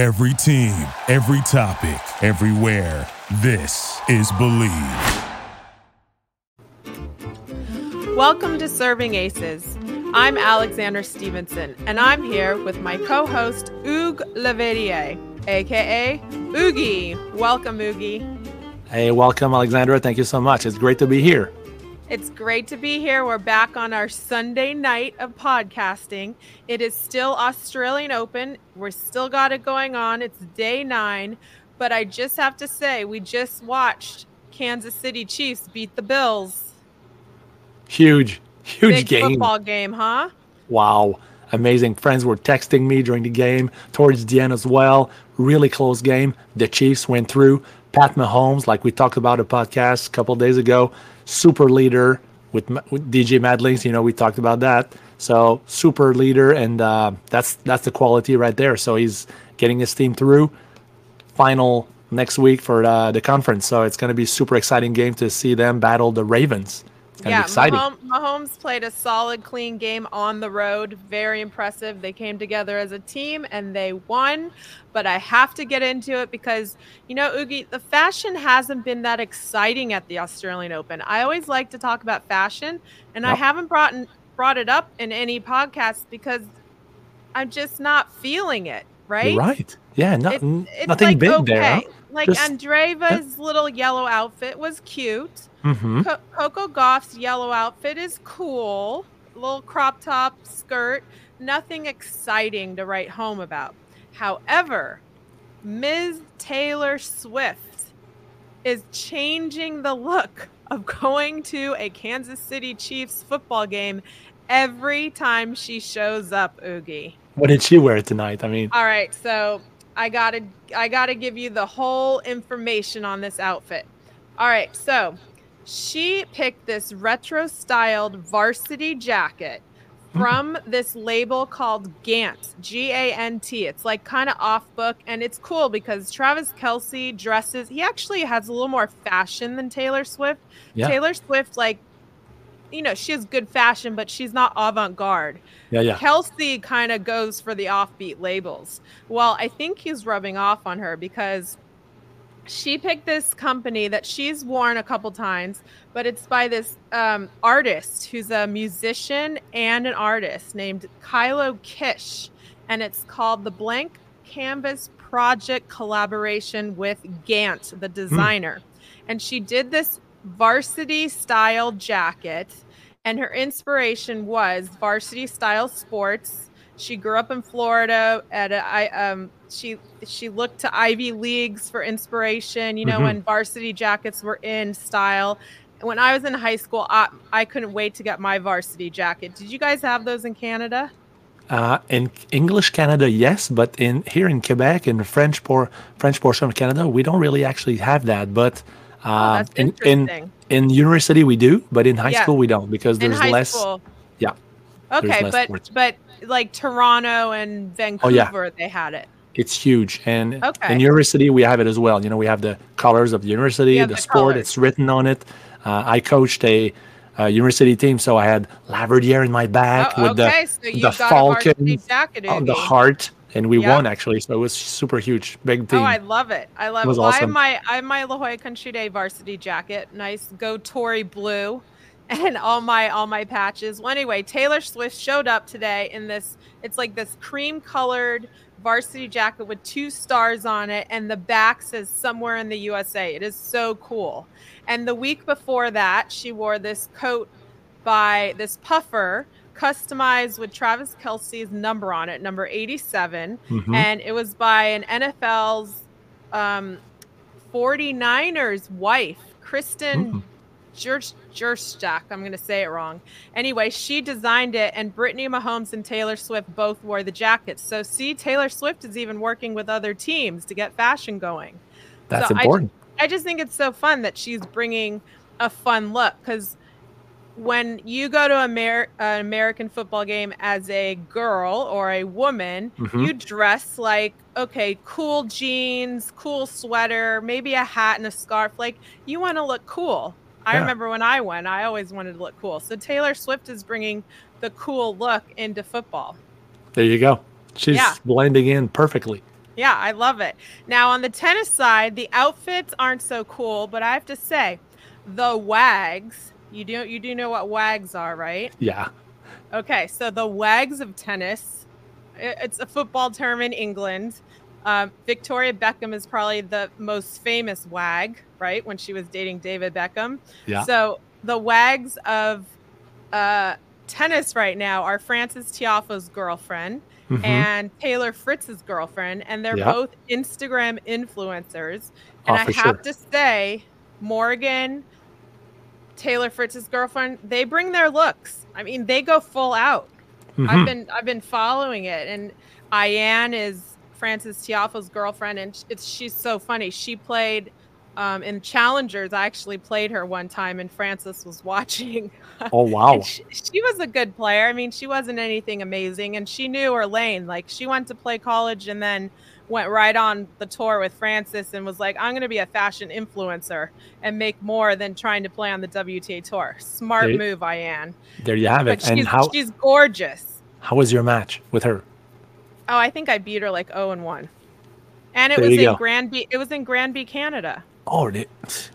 Every team, every topic, everywhere. This is Believe. Welcome to Serving Aces. I'm Alexandra Stevenson, and I'm here with my co host, Hugues Laverdière, aka Oogie. Welcome, Oogie. Hey, welcome, Alexandra. Thank you so much. It's great to be here. It's great to be here. We're back on our Sunday night of podcasting. It is still Australian Open. We're still got it going on. It's day nine. But I just have to say, we just watched Kansas City Chiefs beat the Bills. Huge, huge Big game. football game, huh? Wow. Amazing. Friends were texting me during the game, towards the end as well. Really close game. The Chiefs went through. Pat Mahomes, like we talked about a podcast a couple days ago, super leader with, with DJ Madlings. You know, we talked about that. So super leader, and uh, that's that's the quality right there. So he's getting his team through. Final next week for uh, the conference. So it's going to be super exciting game to see them battle the Ravens. It's going yeah, be exciting. Mahom- Mahomes played a solid, clean game on the road. Very impressive. They came together as a team and they won. But I have to get into it because, you know, Oogie, the fashion hasn't been that exciting at the Australian Open. I always like to talk about fashion, and I haven't brought brought it up in any podcast because I'm just not feeling it. Right? Right. Yeah, no, It- n- it's nothing like, big okay. there. Huh? Like Just- Andreeva's little yellow outfit was cute. Mm-hmm. Co- Coco Gauff's yellow outfit is cool. Little crop top skirt. Nothing exciting to write home about. However, Ms. Taylor Swift is changing the look of going to a Kansas City Chiefs football game every time she shows up, Oogie. What did she wear tonight? I mean, All right, so I gotta I gotta give you the whole information on this outfit. All right, so she picked this retro styled varsity jacket from this label called Gant, G A N T. It's like kind of off book, and it's cool because Travis Kelce dresses. He actually has a little more fashion than Taylor Swift. Yeah. Taylor Swift, like, you know, she has good fashion, but she's not avant garde. yeah, yeah. Kelce kind of goes for the offbeat labels. Well, I think he's rubbing off on her because she picked this company that she's worn a couple times, but it's by this um, artist who's a musician and an artist named Kilo Kish. And it's called the Blank Canvas Project collaboration with Gant, the designer. And she did this varsity style jacket and her inspiration was varsity style sports. She grew up in Florida. At a, I um she she looked to Ivy leagues for inspiration. You know Mhm. when varsity jackets were in style. When I was in high school, I, I couldn't wait to get my varsity jacket. Did you guys have those in Canada? Uh, in English Canada, yes, but in here in Quebec, in French por- French portion of Canada, we don't really actually have that. But Oh, uh, that's in in in university we do, but in high Yeah. school we don't because there's high less. school. yeah, Okay, less but sports. but like Toronto and Oh, yeah. Vancouver, they had it. It's huge, and Okay. in university we have it as well. You know, we have the colors of the university, the, the sport. colors. It's written on it. Uh, I coached a, uh university team, so I had Laverdiere in my back Oh, with okay, the so the a falcon on the heart, and we Yeah. won actually. So it was super huge, big oh, team. Oh, I love it. I love It it. Well, I have my I have my La Jolla Country Day varsity jacket. Nice go Tory blue and all my all my patches. Well, anyway, Taylor Swift showed up today in this it's like this cream colored varsity jacket with two stars on it and the back says somewhere in the USA. It is so cool. And the week before that, she wore this coat by this puffer customized with Travis Kelce's number on it, number 87 Mhm. and it was by an NFL's um, 49ers wife, Kristen Mm. Jur- Jurstak. I'm going to say it wrong. Anyway, she designed it, and Brittany Mahomes and Taylor Swift both wore the jackets. So, see, Taylor Swift is even working with other teams to get fashion going. That's so I- important. I just think it's so fun that she's bringing a fun look because when you go to Amer- an American football game as a girl or a woman, Mhm. you dress like okay, cool jeans, cool sweater, maybe a hat and a scarf. Like you want to look cool. I remember when I went, I always wanted to look cool. So Taylor Swift is bringing the cool look into football. There you go. She's Yeah. blending in perfectly. Yeah, I love it. Now on the tennis side, the outfits aren't so cool, but I have to say, the wags. You do you do know what wags are, right? Yeah. Okay, so the wags of tennis, it's a football term in England. Um, Victoria Beckham is probably the most famous wag, right? When she was dating David Beckham. Yeah. So the wags of uh, tennis right now are Francis Tiafoe's girlfriend Mhm. and Taylor Fritz's girlfriend, and they're Yeah. both Instagram influencers. Oh, And I have sure. to say, Morgan, Taylor Fritz's girlfriend, they bring their looks. I mean, they go full out. Mhm. I've been I've been following it, and Ian is Francis Tiafoe's girlfriend, and it's she's so funny. She played um, in Challengers. I actually played her one time, and Francis was watching. Oh wow. She, she was a good player. I mean, she wasn't anything amazing, and she knew her lane. Like she went to play college and then went right on the tour with Francis and was like, "I'm going to be a fashion influencer and make more than trying to play on the WTA tour." Smart There- move, Ian. There you have But it. And she's, how she's gorgeous. how was your match with her? Oh, I think I beat her like 0 and 1. And it There was in go. Granby. It was in Granby, Canada. Oh, it-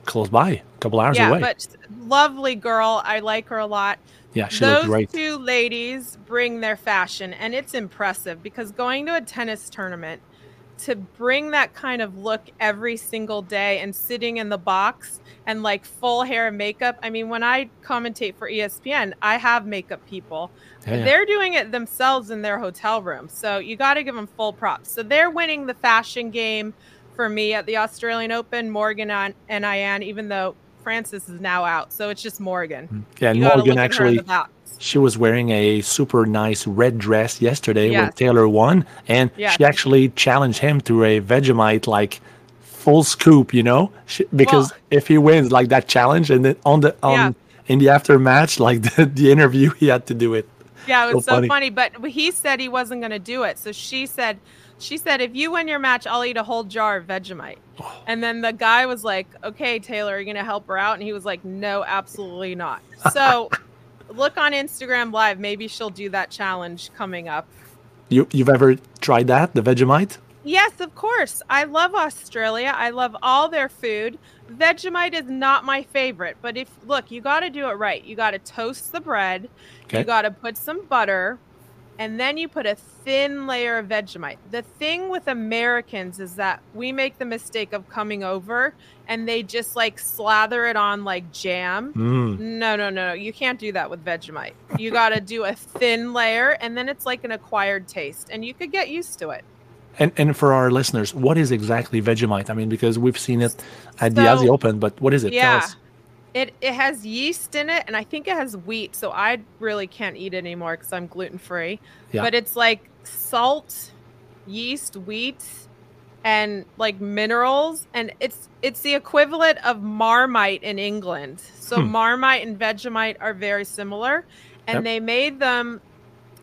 close by, a couple hours yeah, away. but lovely girl. I like her a lot. yeah, she Those looked great. two ladies bring their fashion, and it's impressive because going to a tennis tournament to bring that kind of look every single day and sitting in the box and like full hair and makeup. I mean, when I commentate for ESPN, I have makeup people. Yeah. They're doing it themselves in their hotel room. So you got to give them full props. So they're winning the fashion game for me at the Australian Open, Morgan and and Ian, even though Francis is now out. So it's just Morgan. Mm. Yeah, and Morgan actually. She was wearing a super nice red dress yesterday Yes. when Taylor won, and Yes. she actually challenged him to a Vegemite like full scoop, you know, she, because Well- if he wins like that challenge, and then on the on Yeah. in the after match, like the, the interview, he had to do it. Yeah, it was So so funny. funny. But he said he wasn't going to do it. So she said, she said, if you win your match, I'll eat a whole jar of Vegemite. And then the guy was like, okay, Taylor, are you going to help her out? And he was like, no, absolutely not. So look on Instagram Live. Maybe she'll do that challenge coming up. You you've ever tried that, the Vegemite? Yes, of course. I love Australia. I love all their food. Vegemite is not my favorite, but if look, you got to do it right. You got to toast the bread. Okay. You got to put some butter, and then you put a thin layer of Vegemite. The thing with Americans is that we make the mistake of coming over and they just like slather it on like jam. Mm. No, no, no. You can't do that with Vegemite. You got to do a thin layer and then it's like an acquired taste and you could get used to it. And and for our listeners, what is exactly Vegemite? I mean, because we've seen it at the So- Aussie Open, but what is it? Yeah. It it has yeast in it, and I think it has wheat. So I really can't eat it anymore because I'm gluten free. Yeah. But it's like salt, yeast, wheat, and like minerals, and it's it's the equivalent of Marmite in England. So Hmm. Marmite and Vegemite are very similar, and Yep. they made them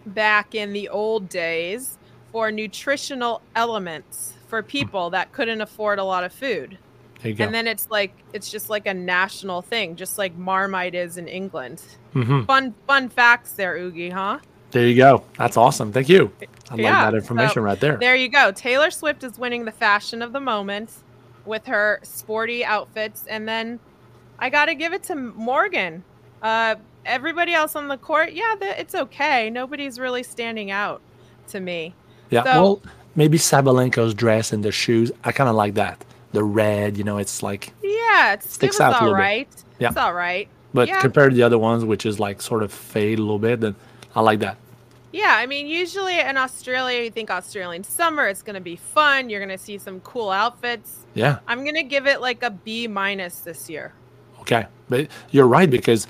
back in the old days for nutritional elements for people that couldn't afford a lot of food. There you go. And then it's like it's just like a national thing, just like Marmite is in England. hmm Fun fun facts there, Oogie, huh? There you go. That's awesome. Thank you. I Yeah, like that information so right there. There you go. Taylor Swift is winning the fashion of the moment with her sporty outfits, and then I got to give it to Morgan. Uh, everybody else on the court, yeah, the, it's okay. Nobody's really standing out to me. Yeah. So- well, maybe Sabalenka's dress and the shoes. I kind of like that. The red, you know, it's like, Yeah, it's, it Sticks was out a all little bit. right. Yeah. It's all right. but Yeah. compared to the other ones, which is like sort of fade a little bit, then I like that. Yeah, I mean, usually in Australia, you think Australian summer, it's going to be fun. You're going to see some cool outfits. Yeah. I'm going to give it like a B minus this year. Okay. But you're right because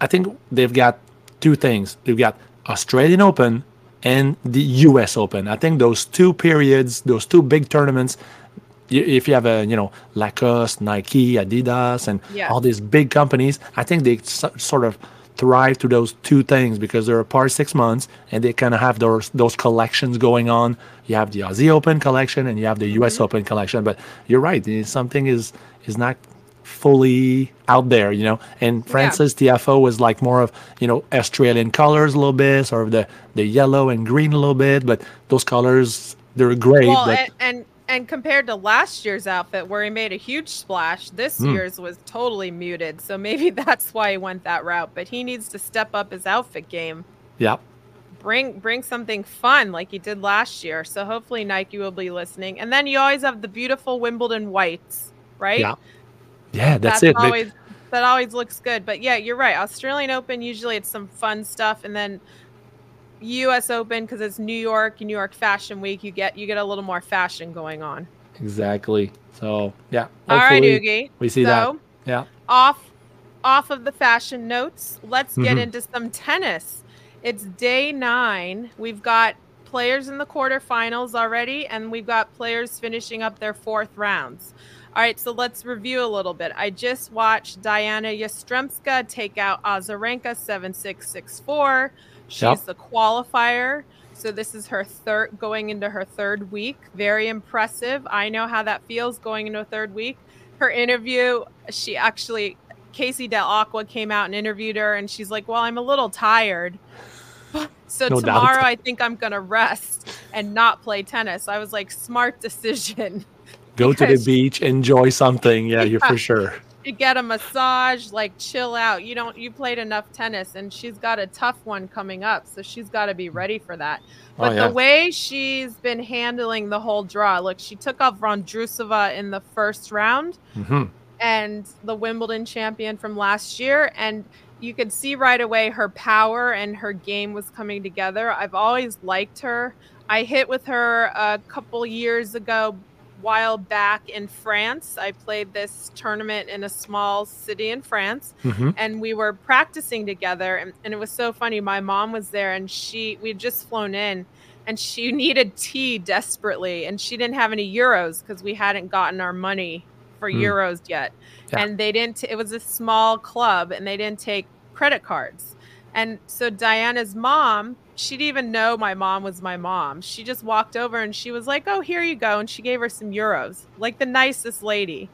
I think they've got two things. They've got Australian Open and the US Open. I think those two periods, those two big tournaments, if you have a, you know, Lacoste, Nike, Adidas, and Yeah. all these big companies, I think they sort of thrive to those two things because they're apart six months and they kind of have those those collections going on. You have the Aussie Open collection and you have the mm-hmm. US Open collection. But you're right, something is is not fully out there, you know. And Francis Tiafoe was like more of, you know, Australian colors a little bit, sort of the, the yellow and green a little bit, but those colors they're great. Well, but and, and and compared to last year's outfit where he made a huge splash, this Hmm. year's was totally muted. So maybe that's why he went that route. But he needs to step up his outfit game. Yep. Bring bring something fun like he did last year. So hopefully Nike will be listening. And then you always have the beautiful Wimbledon whites, right? Yeah. yeah, that's, it. Always that always looks good. But yeah, you're right. Australian Open usually it's some fun stuff, and then U.S. Open because it's New York, New York Fashion Week. You get you get a little more fashion going on. exactly. So yeah, All right, Oogie. we see so, that. Yeah. off off of the fashion notes, let's get Mhm. into some tennis. It's day nine. We've got players in the quarterfinals already, and we've got players finishing up their fourth rounds. All right, so let's review a little bit. I just watched Diana Yastremska take out Azarenka 7 6 6 4. She's Yep. the qualifier. So this is her third going into her third week. Very impressive. I know how that feels going into a third week. Her interview, she actually Casey Dellacqua came out and interviewed her and she's like, "Well, I'm a little tired." So No doubt. tomorrow I think I'm going to rest and not play tennis. I was like, "Smart decision." Go to the beach, enjoy something. Yeah, you're for sure. To get a massage, like chill out. You don't you played enough tennis and she's got a tough one coming up, so she's got to be ready for that. Oh, But yeah. the way she's been handling the whole draw, look, she took off Vondrusova in the first round hmm and the Wimbledon champion from last year and you could see right away her power and her game was coming together. I've always liked her. I hit with her a couple years ago while back in France. I played this tournament in a small city in France hmm and we were practicing together and, and it was so funny my mom was there and she we'd just flown in and she needed tea desperately and she didn't have any euros because we hadn't gotten our money for Hmm. euros yet Yeah. and they didn't it was a small club and they didn't take credit cards and so diana's mom she didn't even know my mom was my mom she just walked over and she was like oh here you go and she gave her some euros like the nicest lady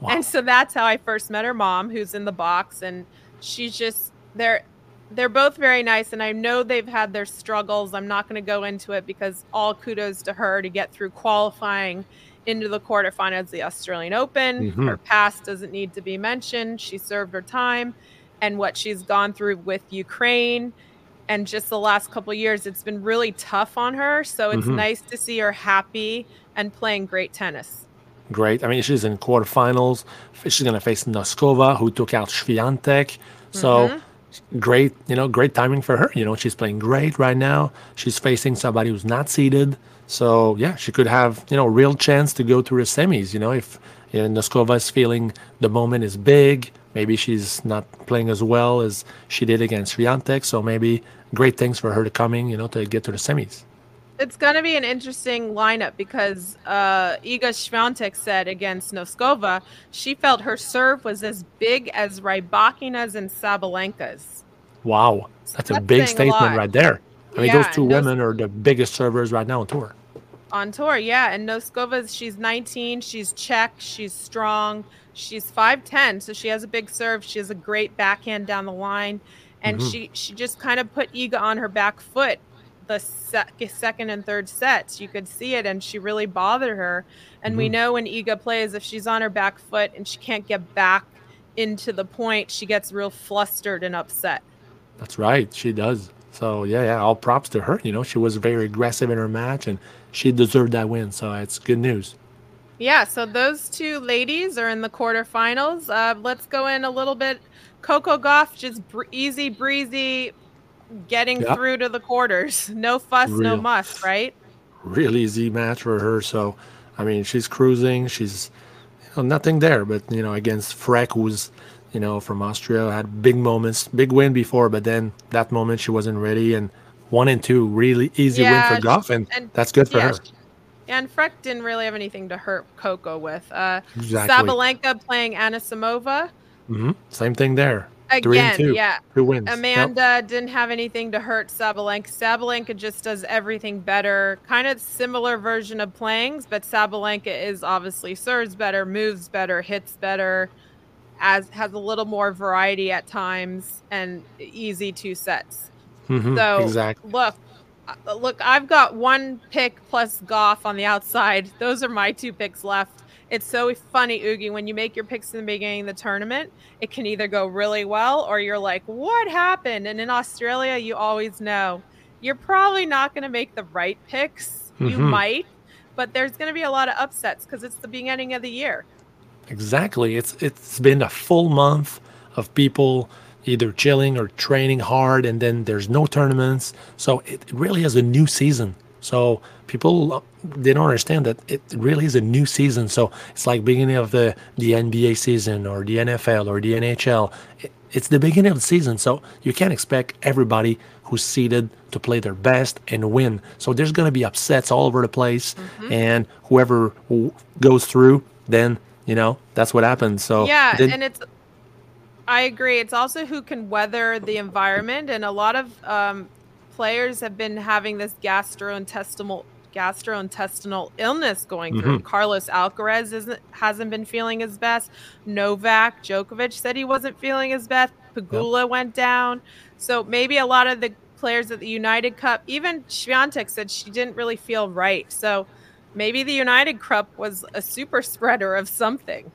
Wow. and so that's how I first met her mom, who's in the box, and she's just they're they're both very nice, and I know they've had their struggles. I'm not going to go into it because all kudos to her to get through qualifying into the quarterfinals of the Australian Open. Mhm. Her past doesn't need to be mentioned. She served her time, and what she's gone through with Ukraine. And just the last couple of years, it's been really tough on her. So it's Mhm. nice to see her happy and playing great tennis. Great. I mean, she's in quarterfinals. She's going to face Noskova, who took out Swiatek. So Mhm. great, you know, great timing for her. You know, she's playing great right now. She's facing somebody who's not seeded. So yeah, she could have, you know, real chance to go through the semis. You know, if you know, Noskova is feeling the moment is big, maybe she's not playing as well as she did against Swiatek. So maybe great things for her to coming, you know, to get to the semis. It's going to be an interesting lineup because uh, Iga Swiatek said against Noskova, she felt her serve was as big as Rybakina's and Sabalenka's. Wow, that's a big saying a statement right there. I mean, Yeah, those two those- women are the biggest servers right now on tour. On tour, yeah. And Noskova's, she's 19, she's Czech, she's strong, she's 5'10, so she has a big serve. She has a great backhand down the line. And Mhm. she, she just kind of put Iga on her back foot the sec- second and third sets. You could see it, and she really bothered her. And we Mhm. know when Iga plays, if she's on her back foot and she can't get back into the point, she gets real flustered and upset. That's right, she does. So yeah, yeah, all props to her. You know, she was very aggressive in her match, and she deserved that win. So it's good news. Yeah, so those two ladies are in the quarterfinals. Uh, let's go in a little bit. Coco Gauff, just br- easy breezy, getting Yeah. through to the quarters. No fuss, no muss, right? Really easy match for her. So, I mean, she's cruising. She's you know, nothing there, but you know, against Freck, who's you know from Austria, had big moments, big win before, but then that moment she wasn't ready, and one and two really easy Yeah, win for Gauff, and, and- that's good for yeah, her. she- And Freck didn't really have anything to hurt Coco with. Uh, Exactly. Sabalenka playing Anisimova. hmm Same thing there. Three and Again, two. yeah. Two wins. Yep. Amanda didn't have anything to hurt Sabalenka. Sabalenka just does everything better. Kind of similar version of playings, but Sabalenka is obviously serves better, moves better, hits better, as has a little more variety at times and easy two sets. Mhm, So exactly. look, look, I've got one pick plus Gauff on the outside. Those are my two picks left. It's so funny, Oogie, when you make your picks in the beginning of the tournament, it can either go really well or you're like, what happened? And in Australia, you always know you're probably not going to make the right picks. You Mhm. might, but there's going to be a lot of upsets because it's the beginning of the year. Exactly. It's it's been a full month of people either chilling or training hard, and then there's no tournaments. So it really is a new season. So people they don't understand that it really is a new season. So it's like beginning of the the NBA season or the NFL or the NHL. It, it's the beginning of the season, so you can't expect everybody who's seeded to play their best and win. So there's going to be upsets all over the place, mm-hmm. and whoever w- goes through, then you know that's what happens. So yeah, then- and it's. I agree. It's also who can weather the environment, and a lot of um, players have been having this gastrointestinal gastrointestinal illness going through. Carlos Alcaraz isn't hasn't been feeling his best. Novak Djokovic said he wasn't feeling his best. Pegula went down. So maybe a lot of the players at the United Cup, even Swiatek said she didn't really feel right. So maybe the United Cup was a super spreader of something.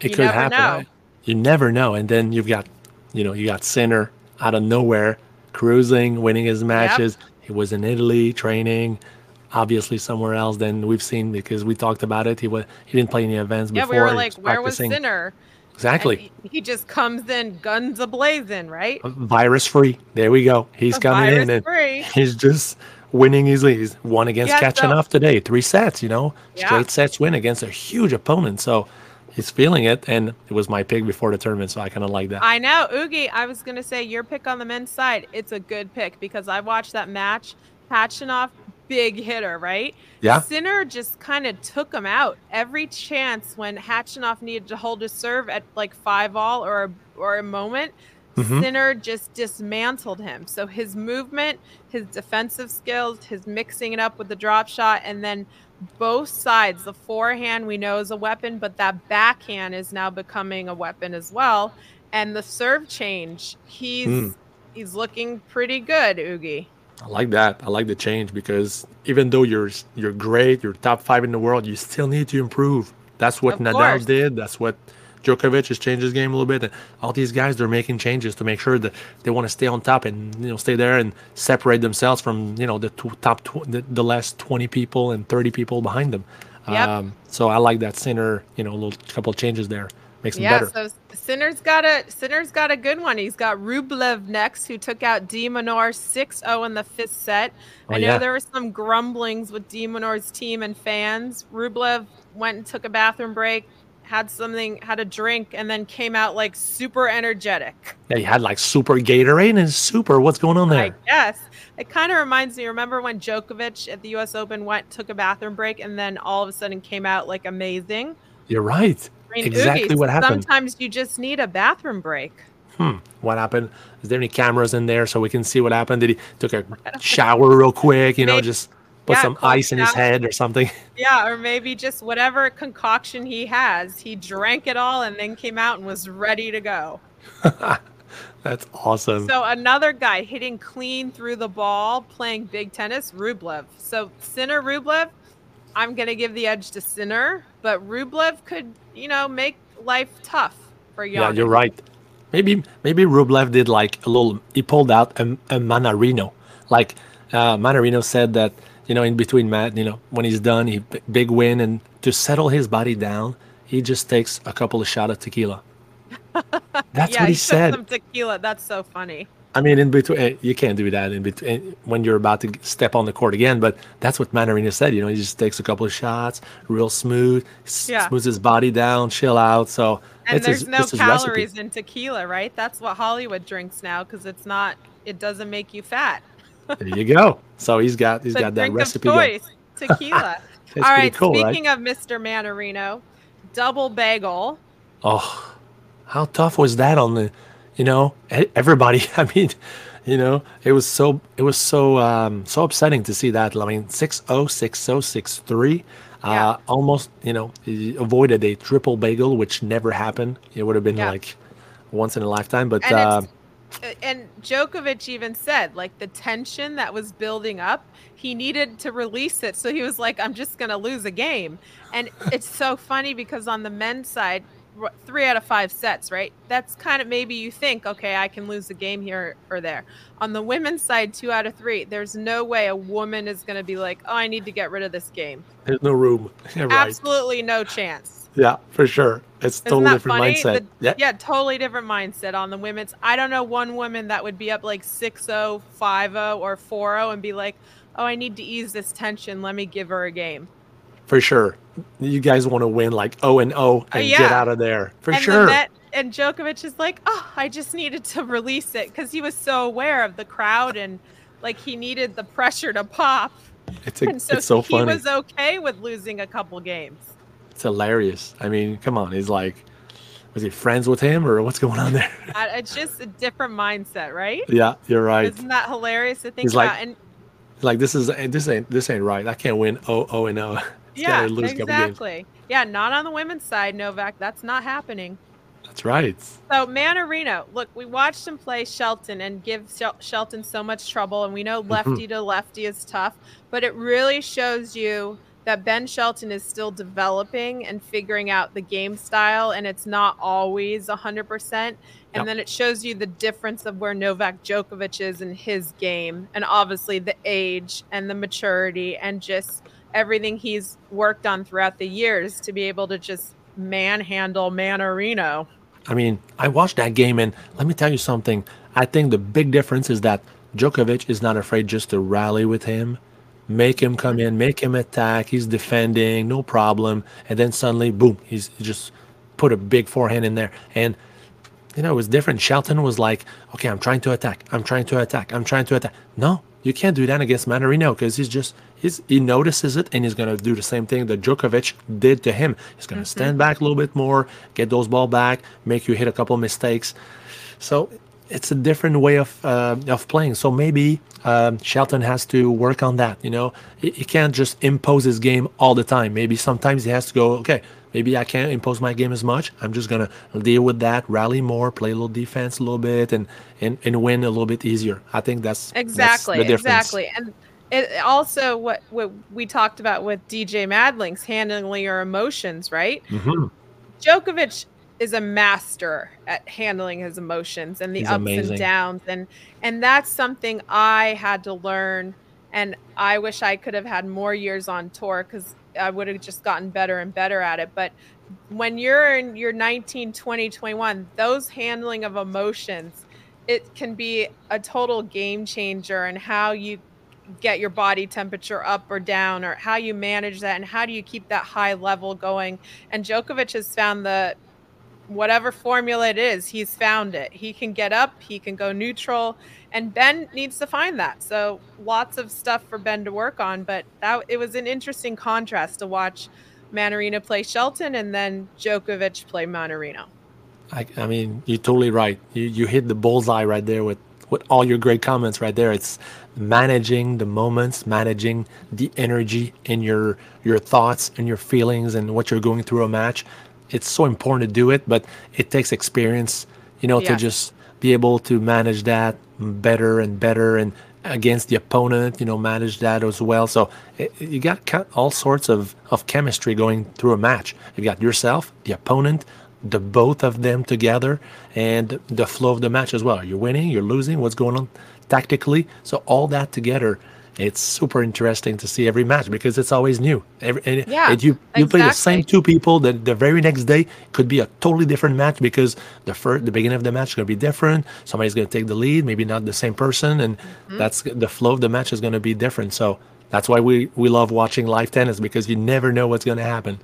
it you could never happen. know. You never know. And then you've got, you know, you got Sinner out of nowhere, cruising, winning his matches. He was in Italy training, obviously somewhere else than we've seen because we talked about it. He was he didn't play any events Yeah, before. we were like, where was. Sinner? Exactly. He, he just comes in guns ablazing, right? Uh, virus free. There we go. He's coming in and Virus-free. he's just winning easily. He's won against Yeah, so- Khachanov today. Three sets, you know, Yeah. straight sets win against a huge opponent. So he's feeling it. And it was my pick before the tournament. So I kind of like that. I know, Oogie. I was gonna say your pick on the men's side. It's a good pick because I watched that match. Khachanov, big hitter, right? Yeah. Sinner just kind of took him out every chance when Khachanov needed to hold his serve at like five all or a, or a moment. Mhm. Sinner just dismantled him. So his movement, his defensive skills, his mixing it up with the drop shot, and then both sides. The forehand we know is a weapon, but that backhand is now becoming a weapon as well. And the serve change, he's Mm. he's looking pretty good, Oogie. I like that. I like the change because even though you're you're great, you're top five in the world, you still need to improve. That's what Of Nadal course. did. That's what Djokovic has changed his game a little bit. And all these guys, they're making changes to make sure that they want to stay on top and you know stay there and separate themselves from you know the tw- top tw- the, the last twenty people and thirty people behind them. Yep. Um, so I like that Sinner. You know, a little couple of changes there makes them Yeah, better. so Sinner's got a Sinner's got a good one. He's got Rublev next, who took out De Minaur 6-0 in the fifth set. Oh, I know yeah. there were some grumblings with De Minaur's team and fans. Rublev went and took a bathroom break, had something, had a drink, and then came out like super energetic. yeah, you had like super Gatorade and super. What's going on there? I guess it kind of reminds me. Remember when Djokovic at the U.S. Open went, took a bathroom break, and then all of a sudden came out like amazing. You're right. I mean, Exactly Oogie, what happened. Sometimes you just need a bathroom break. hmm, what happened? Is there any cameras in there so we can see what happened? Did he took a shower real quick? You know, just put Yeah, some ice in his head or something. Yeah, or maybe just whatever concoction he has, he drank it all and then came out and was ready to go. That's awesome. So another guy hitting clean through the ball, playing big tennis, Rublev. So Sinner Rublev, I'm gonna give the edge to Sinner, but Rublev could, you know, make life tough for Jan. yeah, you're right. Maybe maybe Rublev did like a little. He pulled out a, a Mannarino. Like uh, Mannarino said that you know in between Matt, you know when he's done, he big win and to settle his body down, he just takes a couple of shot of tequila. That's yeah, what he, took said. some tequila. That's so funny. I mean, in between, eh, you can't do that in between when you're about to step on the court again. But that's what Mannarino said. You know, he just takes a couple of shots, real smooth, Yeah. smooths his body down, chill out. So And it's there's his, no calories in tequila, right? That's what Hollywood drinks now because it's not. It doesn't make you fat. There you go. So he's got he's the got that recipe. of choice, tequila. All right. speaking of Mr. Mannarino, double bagel. Oh, how tough was that on the, you know, everybody. I mean, you know, it was so it was so um so upsetting to see that. I mean, 6-0, 6-0, 6-3. Yeah. Uh, almost, you know, avoided a triple bagel, which never happened. It would have been Yeah. like once in a lifetime. But uh, and Djokovic even said like the tension that was building up, he needed to release it. So he was like, I'm just going to lose a game. And it's so funny because on the men's side, three out of five sets, right? That's kind of maybe you think, okay, I can lose a game here or there. On the women's side, two out of three, there's no way a woman is going to be like, oh, I need to get rid of this game. There's no room. right. Absolutely no chance. Yeah, for sure. It's Isn't totally different funny? mindset. The, yeah. yeah, totally different mindset on the women's. I don't know one woman that would be up like 6 0, 5 0, or 4 0 and be like, oh, I need to ease this tension. Let me give her a game for sure. You guys want to win like 0 and 0 and yeah. get out of there for and sure. And Djokovic is like, oh, I just needed to release it because he was so aware of the crowd and like he needed the pressure to pop. It's, a, and so it's so he funny. was okay with losing a couple games. It's hilarious. I mean, come on. He's like, was he friends with him or what's going on there? it's just a different mindset, right? Yeah, you're right. Isn't that hilarious to think He's about? like, and like this is this ain't this ain't right. I can't win 0 0 and 0. yeah, exactly. Yeah, not on the women's side, Novak. That's not happening. That's right. So Mannarino, look, we watched him play Shelton and give Shelton so much trouble, and we know Mm-hmm. lefty to lefty is tough, but it really shows you that Ben Shelton is still developing and figuring out the game style, and it's not always 100%. And Yep. then it shows you the difference of where Novak Djokovic is in his game, and obviously the age and the maturity and just everything he's worked on throughout the years to be able to just manhandle Mannarino. I mean, I watched that game, and let me tell you something. I think the big difference is that Djokovic is not afraid just to rally with him, make him come in, make him attack. He's defending, no problem. And then suddenly, boom, he's just put a big forehand in there. And, you know, it was different. Shelton was like, okay, I'm trying to attack. I'm trying to attack. I'm trying to attack. No, you can't do that against Mannarino because he's just he's he notices it and he's gonna do the same thing that Djokovic did to him. He's gonna mm-hmm. stand back a little bit more, get those ball back, make you hit a couple mistakes. So it's a different way of uh, of playing. So maybe um, Shelton has to work on that. You know, he, he can't just impose his game all the time. Maybe sometimes he has to go. Okay, maybe I can't impose my game as much. I'm just gonna deal with that, rally more, play a little defense a little bit, and and, and win a little bit easier. I think that's exactly that's the difference. exactly and. It also what what we talked about with DJ Madlings handling your emotions, right? Mhm. Djokovic is a master at handling his emotions and the He's ups amazing. and downs. And and that's something I had to learn. And I wish I could have had more years on tour cuz I would have just gotten better and better at it. But when you're in your 19 20 21 those handling of emotions it can be a total game changer and how you get your body temperature up or down or how you manage that and how do you keep that high level going. And Djokovic has found the whatever formula it is he's found it he can get up he can go neutral and Ben needs to find that so lots of stuff for Ben to work on but that it was an interesting contrast to watch Mannarino play Shelton and then Djokovic play Mannarino I, I mean, you're totally right. You you hit the bullseye right there with with all your great comments right there. It's managing the moments, managing the energy in your your thoughts and your feelings and what you're going through a match. It's so important to do it, but it takes experience, you know, to just be able to manage that better and better and against the opponent, you know, manage that as well. So it, you got all sorts of, of chemistry going through a match. You got yourself, the opponent, the both of them together, and the flow of the match as well. You're winning, you're losing, what's going on tactically. So all that together, it's super interesting to see every match because it's always new. Every, and, Yeah, you you play the same two people. The the very next day could be a totally different match because the first the beginning of the match is going to be different. Somebody's going to take the lead, maybe not the same person, and Mm-hmm. that's the flow of the match is going to be different. So that's why we we love watching live tennis because you never know what's going to happen.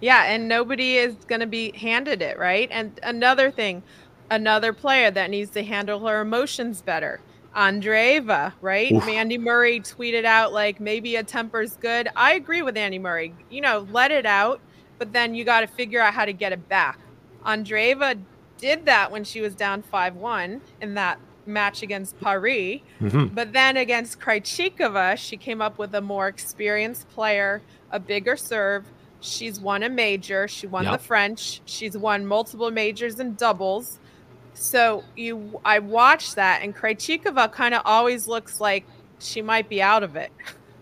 Yeah, and nobody is going to be handed it, right? And another thing, another player that needs to handle her emotions better. Andreeva, right? Oof. Andy Murray tweeted out like maybe a temper's good. I agree with Andy Murray. You know, let it out, but then you got to figure out how to get it back. Andreeva did that when she was down 5-1 in that match against Parry. Mhm. But then against Krejcikova, she came up with a more experienced player, a bigger serve. She's won a major. She won Yep. the French. She's won multiple majors and doubles. So you, I watched that, and Krejcikova kind of always looks like she might be out of it,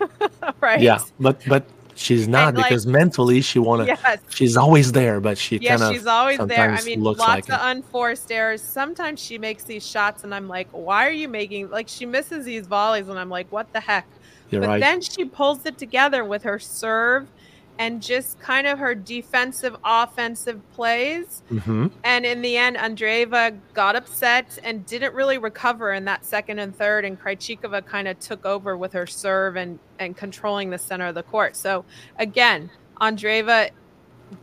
right? Yeah, but but she's not like- because mentally she wanna. Yes. She's always there, but she Yeah, kind of yeah, she's always there. I mean, looks lots like of it. unforced errors. Sometimes she makes these shots, and I'm like, why are you making like she misses these volleys, and I'm like, what the heck? You're but right. then she pulls it together with her serve and just kind of her defensive offensive plays. hmm And in the end, Andreeva got upset and didn't really recover in that second and third. And Krejcikova kind of took over with her serve and, and controlling the center of the court. So again, Andreeva,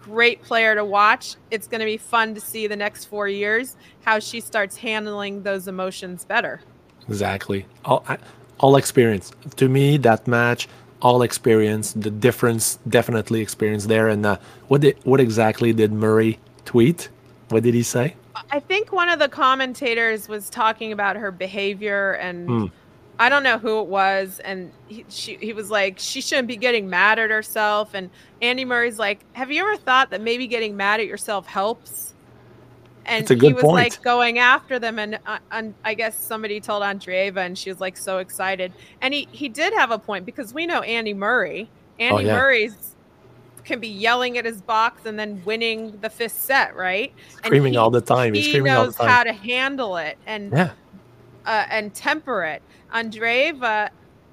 great player to watch. It's going to be fun to see the next four years how she starts handling those emotions better. Exactly. All, I- all experience. To me, that match, all experience. The difference, definitely experience there. And uh, what did what exactly did Murray tweet? What did he say? I think one of the commentators was talking about her behavior and Hmm. I don't know who it was and he, she, he was like she shouldn't be getting mad at herself and Andy Murray's like have you ever thought that maybe getting mad at yourself helps and he was point. like going after them and, uh, and I guess somebody told Andreeva and she was like so excited and he he did have a point because we know Andy Murray Andy Oh, yeah. Murray's can be yelling at his box and then winning the fifth set right And Screaming he- all the time. He's he screaming all the knows time. how to handle it and yeah. uh, and temper it. Andreeva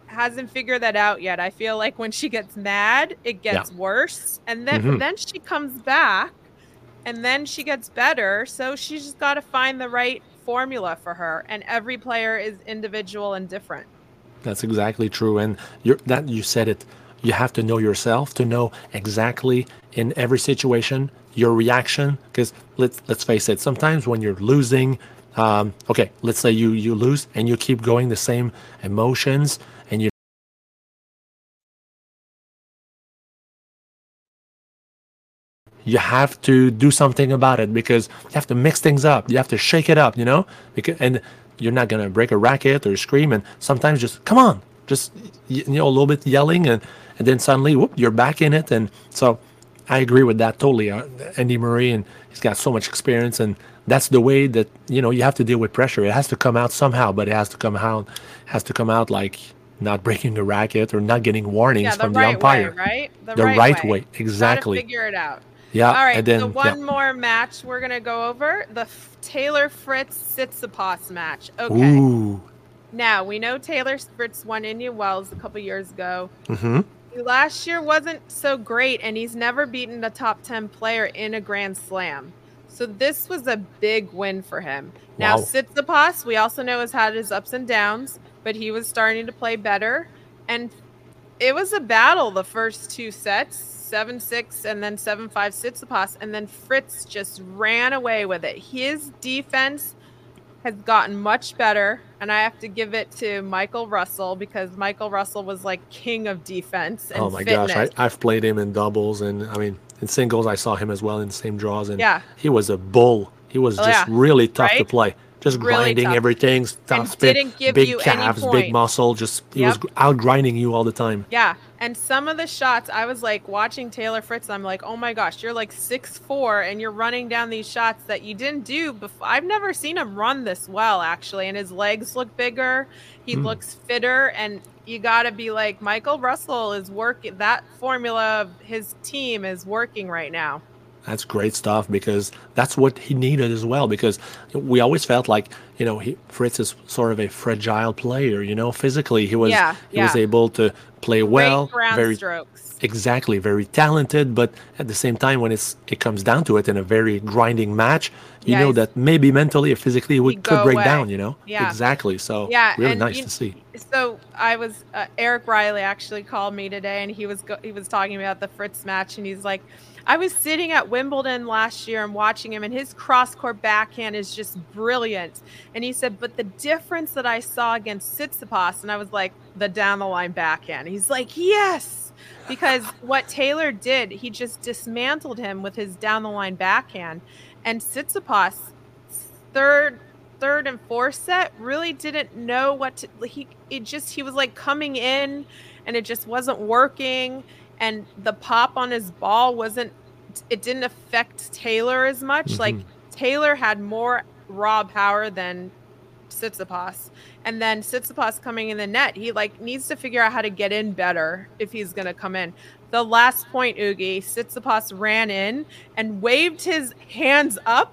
hasn't figured that out yet. I feel like when she gets mad, it gets worse, and then Mhm. then she comes back, and then she gets better. So she's just got to find the right formula for her. And every player is individual and different. That's exactly true, and that you said it. You have to know yourself to know exactly in every situation your reaction. Because let's let's face it, sometimes when you're losing, um, okay, let's say you you lose and you keep going the same emotions, you have to do something about it because you have to mix things up. You have to shake it up, you know. Because and you're not gonna break a racket or scream. And sometimes just come on, just you know a little bit yelling, and and then suddenly whoop, you're back in it. And so I agree with that totally. Uh, Andy Murray and he's got so much experience, and that's the way that you know you have to deal with pressure. It has to come out somehow, but it has to come out has to come out like not breaking the racket or not getting warnings Yeah, the from the right way, umpire. right? The right way, Gotta exactly. figure it out. Yeah, All right, and then so yeah. one more match we're gonna go over the F- Taylor Fritz Tsitsipas match. Okay. Ooh. Now we know Taylor Fritz won Indian Wells a couple years ago. hmm Last year wasn't so great, and he's never beaten a top 10 player in a Grand Slam. So this was a big win for him. Now, Wow. Tsitsipas, we also know has had his ups and downs, but he was starting to play better. And it was a battle the first two sets 7 6 and then 7 5 Tsitsipas. And then Fritz just ran away with it. His defense has gotten much better. And I have to give it to Michael Russell because Michael Russell was like king of defense and Oh my fitness. gosh, I, I've played him in doubles, and I mean in singles, I saw him as well in the same draws, and Yeah. he was a bull. He was Oh, just yeah. really tough to play, just Really grinding tough. everything, top spin, didn't give big you any calves, big muscle. Just he was Yep. gr- out grinding you all the time. Yeah. And some of the shots, I was like watching Taylor Fritz. I'm like, oh my gosh, you're like six four, and you're running down these shots that you didn't do before. I've never seen him run this well, actually. And his legs look bigger. He Hmm. looks fitter. And you got to be like, Michael Russell is working. That formula of his team is working right now. That's great stuff because that's what he needed as well. Because we always felt like you know he, Fritz is sort of a fragile player. You know, physically he was Yeah, he was able to play well, very strokes. exactly very talented but at the same time when it's it comes down to it in a very grinding match you Yeah, know that maybe mentally or physically would could break away. down you know Yeah. exactly so Yeah, really nice you- to see so I was uh, Eric Riley actually called me today, and he was go- he was talking about the Fritz match, and he's like, I was sitting at Wimbledon last year and watching him, and his cross court backhand is just brilliant. And he said, but the difference that I saw against Tsitsipas, and I was like, the down the line backhand. He's like, yes, because what Taylor did, he just dismantled him with his down the line backhand, and Tsitsipas third third and fourth set really didn't know what to he it just he was like coming in and it just wasn't working and the pop on his ball wasn't it didn't affect Taylor as much like Mhm. Taylor had more raw power than Tsitsipas. And then Tsitsipas coming in the net, he like needs to figure out how to get in better if he's going to come in. The last point, Oogie, Tsitsipas ran in and waved his hands up,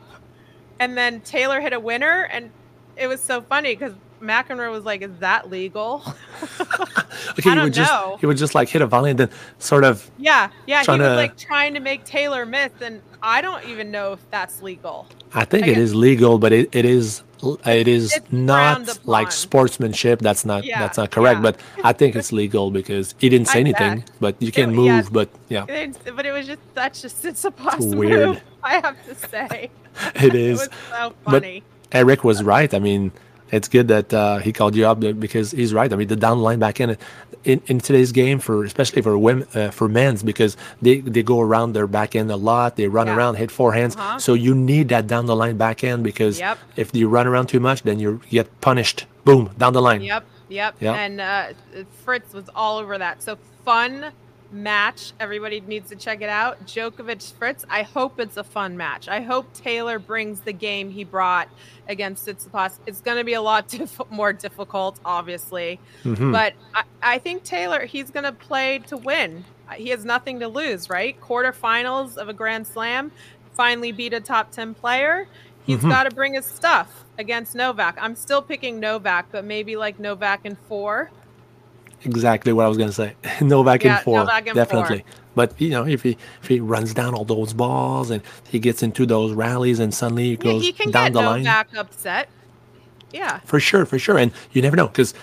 and then Taylor hit a winner, and it was so funny because McEnroe was like, "Is that legal?" okay, I he don't would just he would just like hit a volley and then sort of yeah, yeah, he was to- like trying to make Taylor miss, and I don't even know if that's legal. I think I it guess- is legal, but it, it is it is It's not like sportsmanship. That's not Yeah, that's not correct. yeah. But I think it's legal because he didn't say I anything. bet. But you can It- move. yeah. But yeah, It's- but it was just such a Tsitsipas weird. move. I have to say, it it is. was so But- Eric was right. I mean, it's good that uh, he called you up because he's right. I mean, the down line back in in, in today's game for especially for women uh, for men's because they, they go around their back end a lot. They run Yeah. around, hit forehands. Uh-huh. So you need that down the line back end because Yep. if you run around too much, then you get punished. Boom, down the line. Yep, yep. Yep. And uh, Fritz was all over that. So fun match. Everybody needs to check it out. Djokovic Fritz. I hope it's a fun match. I hope Taylor brings the game he brought against Tsitsipas. It's going to be a lot diff- more difficult, obviously, Mhm. but I, I think Taylor he's going to play to win. He has nothing to lose, right? Quarterfinals of a Grand Slam. Finally beat a top 10 player. He's Mhm. got to bring his stuff against Novak. I'm still picking Novak, but maybe like Novak in four. Exactly what I was gonna say. Novak Yeah, in four, Novak in four. definitely. But you know, if he if he runs down all those balls and he gets into those rallies and suddenly he Yeah, he can down get the line, Novak upset. Yeah. for sure, for sure. And you never know because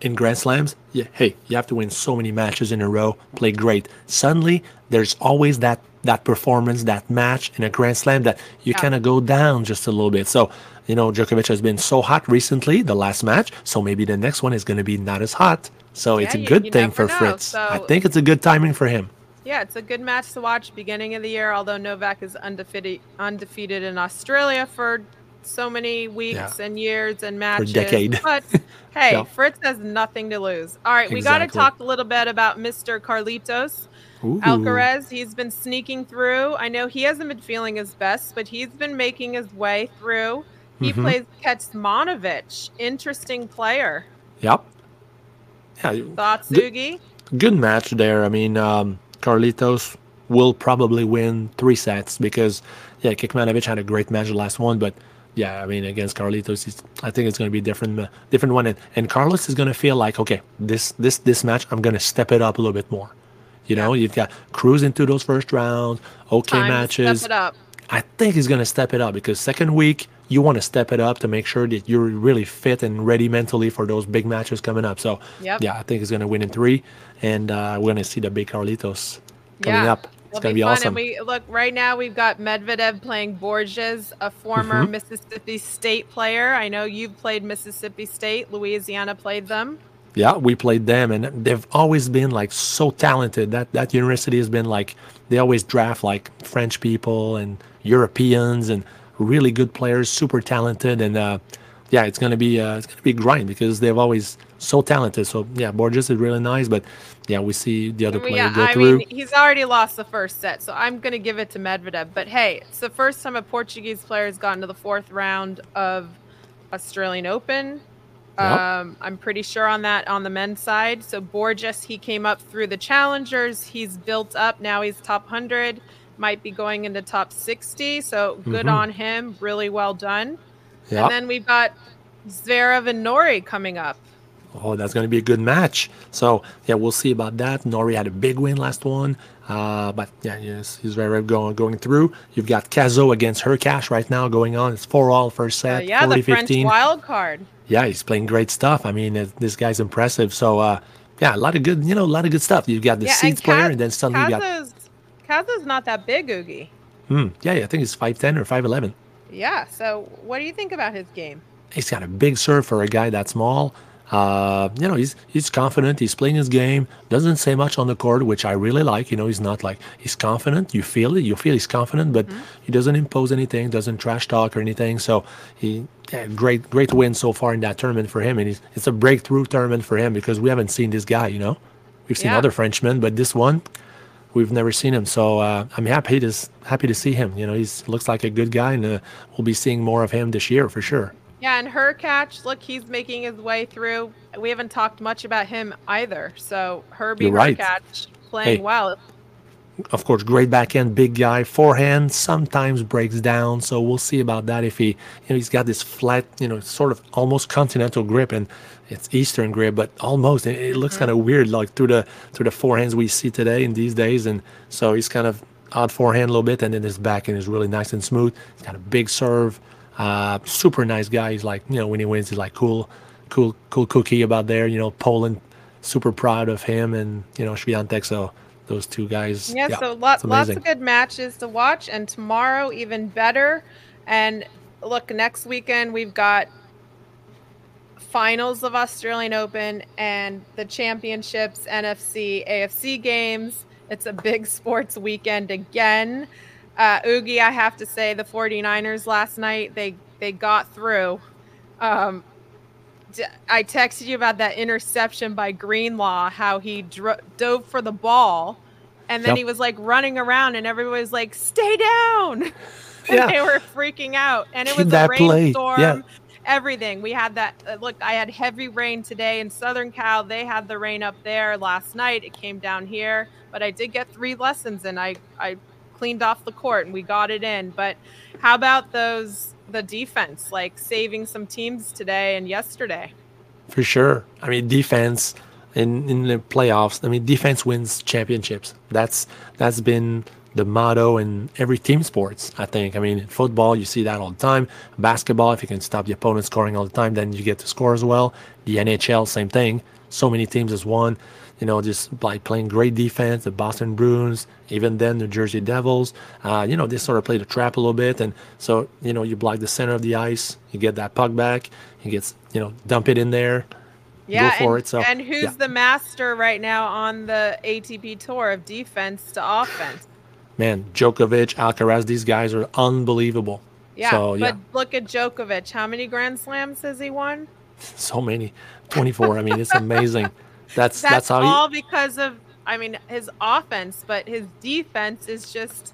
in Grand Slams, yeah, hey, you have to win so many matches in a row, play great. Suddenly, there's always that that performance, that match in a Grand Slam that you Yeah. kind of go down just a little bit. So. You know, Djokovic has been so hot recently, the last match. So maybe the next one is going to be not as hot. So it's a you- good you thing for know. Fritz. I think it's a good timing for him. Yeah, it's a good match to watch beginning of the year, although Novak is undefeated undefeated in Australia for so many weeks and years and matches. For decade. But hey, Yeah. Fritz has nothing to lose. All right, we got to talk a little bit about Mr. Carlitos. Ooh. Alcaraz, he's been sneaking through. I know he hasn't been feeling his best, but he's been making his way through. He Mhm. plays Kecmanovic. Interesting player. Yep. Yeah, Thoughts, Good- good match there. I mean, um, Carlitos will probably win three sets because, yeah, Kecmanovic had a great match the last one, but yeah, I mean, against Carlitos, he's, I think it's going to be a different, uh, different one. And, and Carlos is going to feel like, okay, this, this, this match, I'm going to step it up a little bit more. You know, you've got cruise into those first rounds, okay Time matches. Step it up. I think he's going to step it up because second week you want to step it up to make sure that you're really fit and ready mentally for those big matches coming up. So Yep. yeah, I think he's going to win in three, and uh, we're going to see the big Carlitos coming Yeah. up. It's going to be, fun. awesome. And we look right now. We've got Medvedev playing Borges, a former Mhm. Mississippi State player. I know you've played Mississippi State. Louisiana played them. yeah, we played them, and they've always been like so talented. That that university has been like they always draft like French people and Europeans and really good players, super talented, and uh, yeah, it's gonna be uh, it's gonna be grind because they've always so talented. So yeah, Borges is really nice, but yeah, we see the other player yeah, go I through. mean, he's already lost the first set, so I'm going to give it to Medvedev. But hey, it's the first time a Portuguese player has gotten to the fourth round of Australian Open. Yep. Um, I'm pretty sure on that on the men's side. So Borges, he came up through the challengers. He's built up. Now he's top 100. Might be going into top 60. So good Mhm. on him. Really well done. yeah. And then we've got Zverev and Norrie coming up. Oh, that's going to be a good match. So yeah, we'll see about that. Norrie had a big win last one, uh, but yeah, yes, he's very going going through. You've got Cazaux against Hurkacz right now going on. It's four all first Uh, set, yeah, 40 the French 15. wild card. Yeah, he's playing great stuff. I mean, uh, this guy's impressive. So uh, yeah, a lot of good, you know, a lot of good stuff. You've got the Yeah, seeds and player, and then suddenly you got Cazaux's not that big, Ougi. hmm, yeah, yeah, I think he's five ten or five eleven. Yeah. So, what do you think about his game? He's got a big serve for a guy that small. Uh, you know, he's he's confident. He's playing his game. Doesn't say much on the court, which I really like. You know, he's not like he's confident. You feel it. You feel he's confident, but he doesn't impose anything. Doesn't trash talk or anything. So he yeah, great great win so far in that tournament for him, and he's, it's a breakthrough tournament for him because we haven't seen this guy. You know, we've seen Yeah. other Frenchmen, but this one, we've never seen him. So uh, I'm happy to happy to see him. You know, he's looks like a good guy, and uh, we'll be seeing more of him this year for sure. Yeah, and Hurkacz, look, he's making his way through. We haven't talked much about him either. So Herbie right. catch playing Hey. well. Of course, great backhand, big guy, forehand sometimes breaks down. So we'll see about that. If he, you know, he's got this flat, you know, sort of almost continental grip, and it's Eastern grip, but almost. It, it looks kind of weird, like through the through the forehands we see today in these days. And so he's kind of odd forehand a little bit, and then his backhand is really nice and smooth. He's got a big serve. Uh, super nice guy. He's like, you know, when he wins, he's like cool, cool, cool cookie about there. You know, Poland, super proud of him, and you know, Swiatek. So those two guys. Yeah, so it's lots lots of good matches to watch, and tomorrow even better. And look, next weekend we've got finals of Australian Open and the championships, NFC, AFC games. It's a big sports weekend again. Uh, Ougi, I have to say, the 49ers last night, they they got through. Um, I texted you about that interception by Greenlaw, how he dro- dove for the ball, and then Yep. he was like running around, and everybody was like, "Stay down!" and Yeah. they were freaking out, and it was a that rainstorm. yeah. Everything we had that. Uh, look, I had heavy rain today in Southern Cal. They had the rain up there last night. It came down here, but I did get three lessons, and I I cleaned off the court and we got it in. But how about those the defense, like saving some teams today and yesterday? For sure. I mean, defense in in the playoffs. I mean, defense wins championships. That's that's been the motto in every team sports. I think. I mean, football, you see that all the time. Basketball, if you can stop the opponent scoring all the time, then you get to score as well. The NHL, same thing. So many teams has won. You know, just by playing great defense, the Boston Bruins, even then the Jersey Devils. Uh, you know, they sort of play the trap a little bit, and so you know, you block the center of the ice, you get that puck back, you get you know, dump it in there, Yeah, for and, it, so, and who's yeah. the master right now on the ATP tour of defense to offense? Man, Djokovic, Alcaraz, these guys are unbelievable. Yeah, So, yeah. but look at Djokovic. How many Grand Slams has he won? So many, 24. I mean, it's amazing. That's That's, that's, how he, all because of, I mean, his offense, but his defense is just.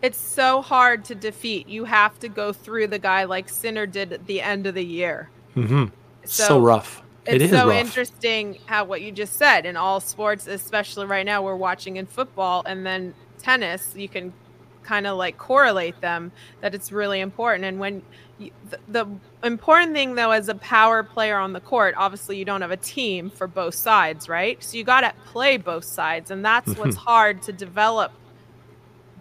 It's so hard to defeat. You have to go through the guy like Sinner did at the end of the year. Mm-hmm. so, rough. It's It is so rough. interesting how what you just said in all sports, especially right now, we're watching in football and then tennis. You can kind of like correlate them that it's really important. And when you, the, the important thing though, as a power player on the court, obviously you don't have a team for both sides, right? So you got to play both sides, and that's what's hard to develop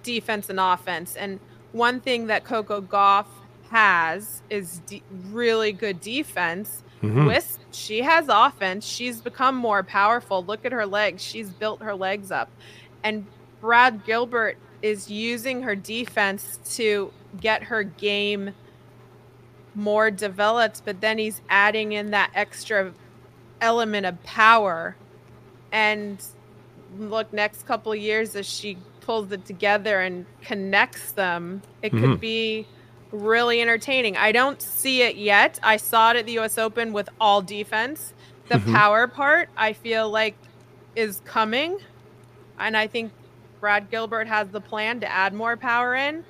defense and offense. And one thing that Coco Gauff has is de- really good defense. Mhm. Wisp, she has offense. She's become more powerful. Look at her legs. She's built her legs up. And Brad Gilbert is using her defense to get her game more developed, but then he's adding in that extra element of power. And look, next couple of years as she pulls it together and connects them, it Mhm. could be really entertaining. I don't see it yet. I saw it at the US Open with all defense. The Mhm. power part, I feel like, is coming. And I think Brad Gilbert has the plan to add more power in.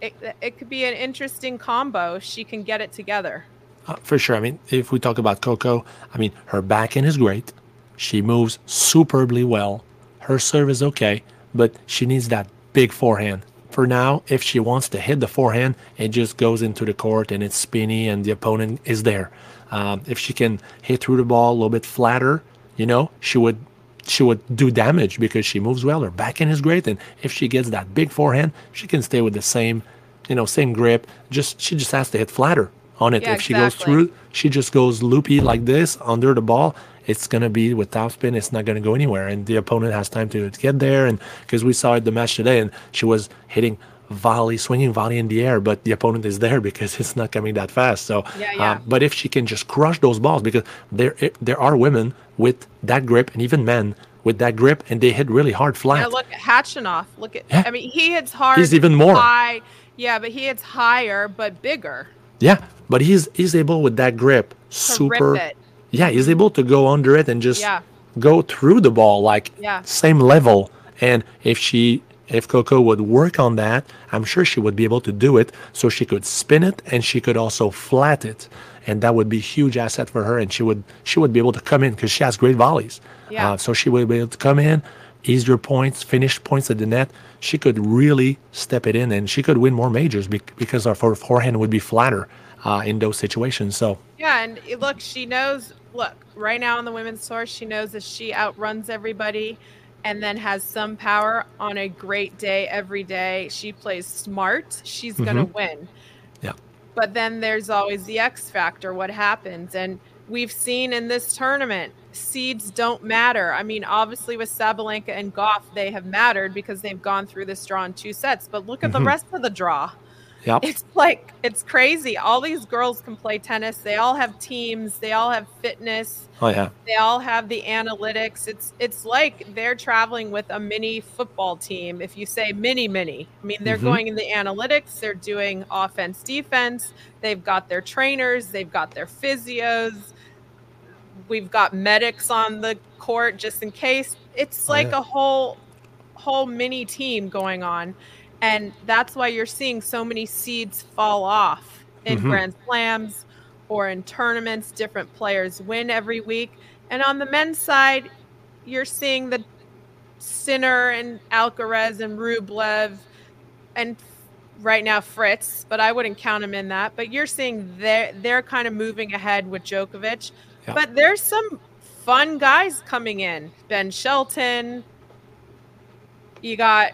It, it could be an interesting combo. She can get it together. Uh, for sure. I mean, if we talk about Coco, I mean, her backhand is great. She moves superbly well. Her serve is okay, but she needs that big forehand. For now, if she wants to hit the forehand, it just goes into the court and it's spinny and the opponent is there. Um, if she can hit through the ball a little bit flatter, you know, she would she would do damage because she moves well. Her backhand is great, and if she gets that big forehand, she can stay with the same, you know, same grip. Just she just has to hit flatter on it. Yeah, if she goes through, she just goes loopy like this under the ball. It's gonna be with topspin. It's not gonna go anywhere, and the opponent has time to get there. And because we saw it the match today, and she was hitting volley, swinging volley in the air, but the opponent is there because it's not coming that fast. So, Yeah, uh, but if she can just crush those balls, because there there are women with that grip, and even men with that grip, and they hit really hard flat. Yeah, look at Khachanov. Look at. Yeah. I mean, he hits hard. He's even more. high. Yeah, but he hits higher but bigger. Yeah, but he's he's able with that grip, To super. rip it. Yeah, he's able to go under it and just Yeah. go through the ball like Yeah. same level And if she if Coco would work on that, I'm sure she would be able to do it. So she could spin it and she could also flat it, and that would be huge asset for her. And she would she would be able to come in because she has great volleys. Yeah. Uh, so she would be able to come in, ease your points, finish points at the net. She could really step it in, and she could win more majors bec- because her forehand would be flatter uh, in those situations. So Yeah, and look, she knows. Look, right now on the women's tour, she knows that she outruns everybody, and then has some power on a great day every day. She plays smart. She's gonna win. Yeah. But then there's always the X factor. What happens? And we've seen in this tournament, seeds don't matter. I mean, obviously with Sabalenka and Gauff, they have mattered because they've gone through this draw in two sets. But look at the Mhm. rest of the draw yeah, it's like it's crazy. All these girls can play tennis. They all have teams. They all have fitness. oh yeah, They all have the analytics. It's it's like they're traveling with a mini football team. If you say mini mini, I mean they're Mhm. going in the analytics. They're doing offense, defense. They've got their trainers. They've got their physios. We've got medics on the court just in case. It's Oh, like yeah. a whole whole mini team going on. And that's why you're seeing so many seeds fall off in Mhm. Grand Slams or in tournaments. Different players win every week. And on the men's side, you're seeing the Sinner and Alcaraz and Rublev and right now Fritz, but I wouldn't count him in that. But you're seeing they're they're kind of moving ahead with Djokovic. Yeah. But there's some fun guys coming in. Ben Shelton. You got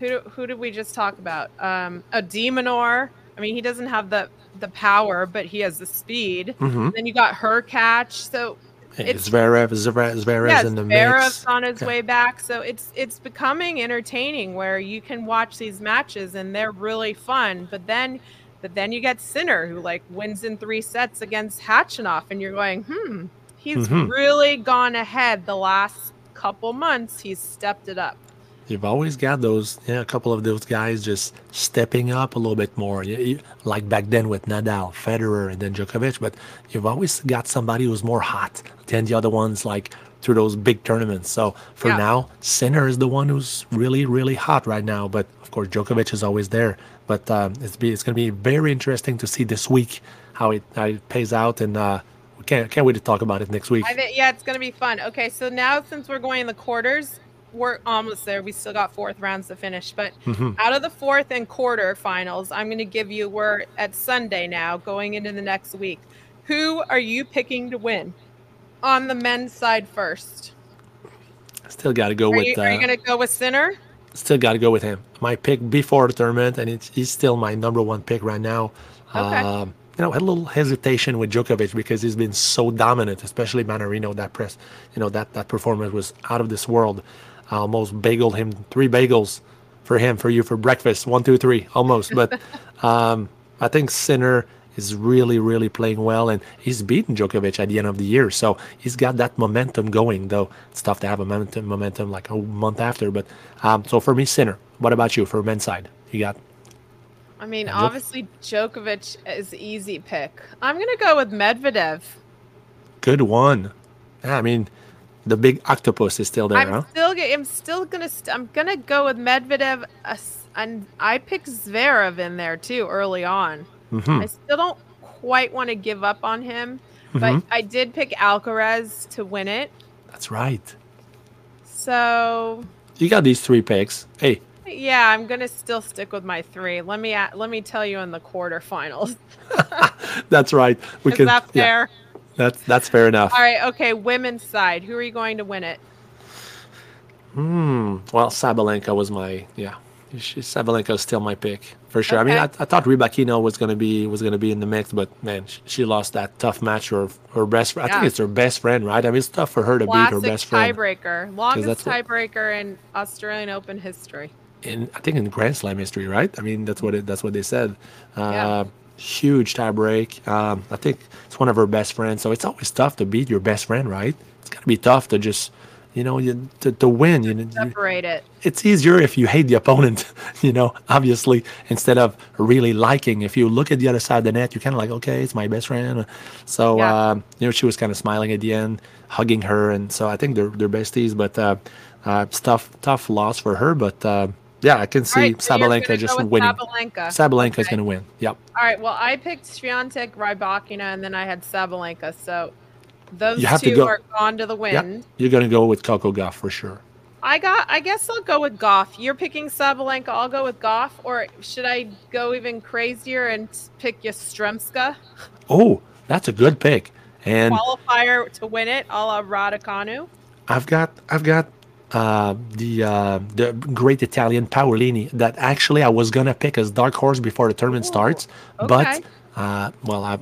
who do- who did we just talk about? Um a De Minaur. I mean, he doesn't have the the power, but he has the speed. mm-hmm. Then you got Hurkacz. So it's Zverev, Zverev, Zverev yeah, in the Zverev's mix. on his way back. So it's it's becoming entertaining where you can watch these matches and they're really fun. But then but then you get Sinner who like wins in three sets against Khachanov, and you're going, hmm, he's Mhm. really gone ahead the last couple months. He's stepped it up. You've always got those, yeah, a couple of those guys just stepping up a little bit more. You, you- like back then with Nadal, Federer, and then Djokovic. But you've always got somebody who's more hot than the other ones, like through those big tournaments. So for Yeah. now, Sinner is the one who's really, really hot right now. But of course, Djokovic is always there. But um, it's be, it's going to be very interesting to see this week how it how it pays out, and uh, we can't can't wait to talk about it next week. Yeah, it's gonna be fun. Okay, so now since we're going in the quarters, we're almost there. We still got fourth rounds to finish, but Mhm. out of the fourth and quarter finals, I'm gonna give you. We're at Sunday now, going into the next week. Who are you picking to win on the men's side first? Still got to go Are with. you, uh, are you gonna go with Sinner? still got to go with him. My pick before the tournament, and it's, he's still my number one pick right now. Okay. Um, you know, I had a little hesitation with Djokovic because he's been so dominant, especially Mannarino. That press, you know, that that performance was out of this world. I almost bageled him three bagels for him for you for breakfast. One, two, three, almost. But um, I think Sinner is really, really playing well, and he's beaten Djokovic at the end of the year. So he's got that momentum going. Though it's tough to have a momentum, momentum like a month after. But um, so for me, Sinner. What about you for men's side? You got I mean, obviously Djokovic is easy pick. I'm gonna go with Medvedev. good one. Yeah, I mean, the big octopus is still there, I'm huh? still I'm still gonna st- I'm gonna go with Medvedev, uh, and I picked Zverev in there too early on. hmm I still don't quite want to give up on him, but Mhm. I did pick Alcaraz to win it. That's right. So You got these three picks. Hey, yeah, I'm gonna still stick with my three. Let me let me tell you in the quarterfinals. that's right. We Is can. that yeah, fair? That's that's fair enough. All right, okay. Women's side, who are you going to win it? Hmm. Well, Sabalenka was my yeah. She, Sabalenka is still my pick for sure. I mean, I, I thought Rybakina was gonna be was gonna be in the mix, but man, she, she lost that tough match. Her her best. friend. I think it's her best friend, right? I mean, it's tough for her to beat her best friend. tiebreaker, longest that's what- tiebreaker in Australian Open history. in I think in Grand Slam history, right? I mean, that's what it, that's what they said. Uh, Yeah. Huge tiebreak. Um, I think it's one of her best friends, so it's always tough to beat your best friend, right? It's gotta be tough to just, you know, you, to, to win. You, you, Separate it. it's easier if you hate the opponent, you know, obviously, instead of really liking. If you look at the other side of the net, you're kind of like, okay, it's my best friend. So, Yeah. um, you know, she was kind of smiling at the end, hugging her. And so I think they're, they're besties. But uh, Uh, it's tough, tough loss for her, but uh, yeah, I can see right, so Sabalenka just go winning. Sabalenka. Sabalenka's Okay. going to win. Yep. All right. Well, I picked Swiatek, Rybakina, and then I had Sabalenka. So those You have to two go- are gone to the wind. You're going to go with Coco Gauff for sure. I got. I guess I'll go with Gauff. You're picking Sabalenka. I'll go with Gauff. Or should I go even crazier and pick Yastremska Oh, that's a good pick. And qualifier to win it, a la Raducanu? I've got I've got uh, the uh, the great Italian Paolini that actually I was gonna pick as dark horse before the tournament starts, okay. but uh, well I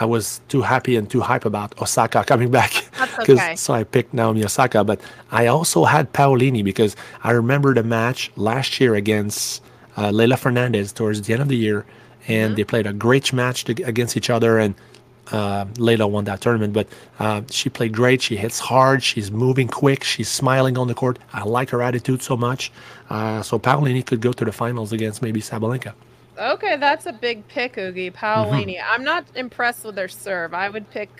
I was too happy and too hype about Osaka coming back, okay. so I picked Naomi Osaka. But I also had Paolini because I remember the match last year against uh, Leila Fernandez towards the end of the year, and Mm-hmm. they played a great match to, against each other and uh, Leila won that tournament, but uh, she played great. She hits hard. She's moving quick. She's smiling on the court. I like her attitude so much. Uh, so Paolini could go to the finals against maybe Sabalenka. Okay, that's a big pick, Ougi. Paolini. I'm not impressed with their serve. I would pick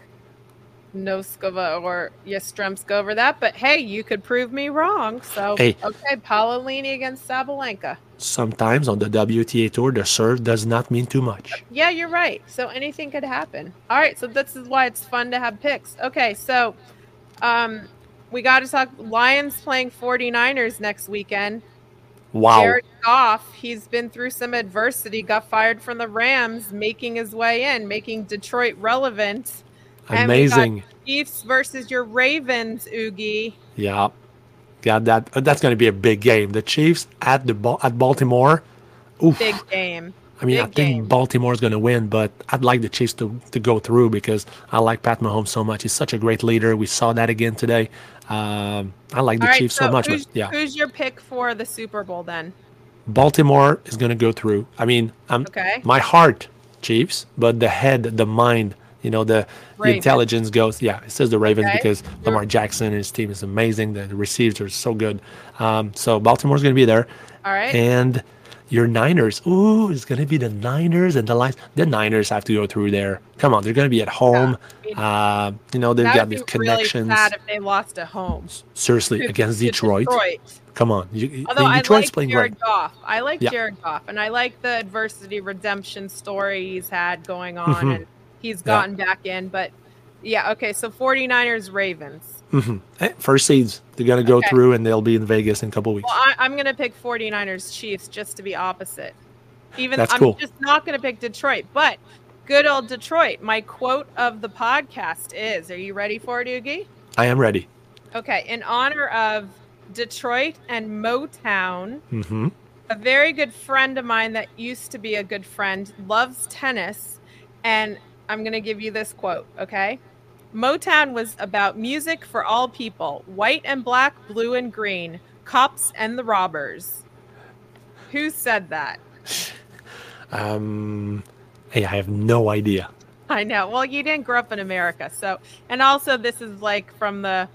Noskova or Yastremska over that, but hey, you could prove me wrong. So, Hey. okay, Paolini against Sabalenka. Sometimes on the WTA tour, the serve does not mean too much. Yeah, you're right. So anything could happen. All right, so this is why it's fun to have picks. Okay, so um we got to talk Lions playing 49ers next weekend. Wow. Jared Goff, he's been through some adversity, got fired from the Rams, making his way in, making Detroit relevant. And we got- Amazing. Chiefs versus your Ravens, Ougi. Yeah. Got that. That's going to be a big game. The Chiefs at the at Baltimore. Oof. Big game. I mean, I big think game. Baltimore's going to win, but I'd like the Chiefs to, to go through because I like Pat Mahomes so much. He's such a great leader. We saw that again today. Um, I like the right, Chiefs so, much. But who's, yeah, who's your pick for the Super Bowl then? Baltimore is going to go through. I mean, I'm, Okay. my heart, Chiefs, but the head, the mind, you know, the, the intelligence goes, yeah, it says the Ravens Okay. because Lamar Jackson and his team is amazing. The receivers are so good. Um, so Baltimore's going to be there. All right. And your Niners, ooh, it's going to be the Niners and the Lions. The Niners have to go through there. Come on, they're going to be at home. Uh, you know, they've that got these be really connections. sad if they lost at home. Seriously, to- against to Detroit. Come on. You, Although I like playing Jared. Goff. I like Yeah. Jared Goff, and I like the adversity redemption story he's had going on, Mhm. and he's gotten back in. But yeah, okay. So 49ers Ravens. Mm-hmm. First seeds, they're going to go Okay. through and they'll be in Vegas in a couple weeks. Well, I, I'm going to pick 49ers Chiefs just to be opposite. Even That's I'm cool. just not going to pick Detroit, but good old Detroit. My quote of the podcast is: Are you ready for it, Ougi? I am ready. Okay, in honor of Detroit and Motown. Mm-hmm. a very good friend of mine that used to be a good friend loves tennis and i'm going to give you this quote okay motown was about music for all people white and black blue and green cops and the robbers who said that Um, hey, I have no idea. i know well you didn't grow up in america so and also this is like from the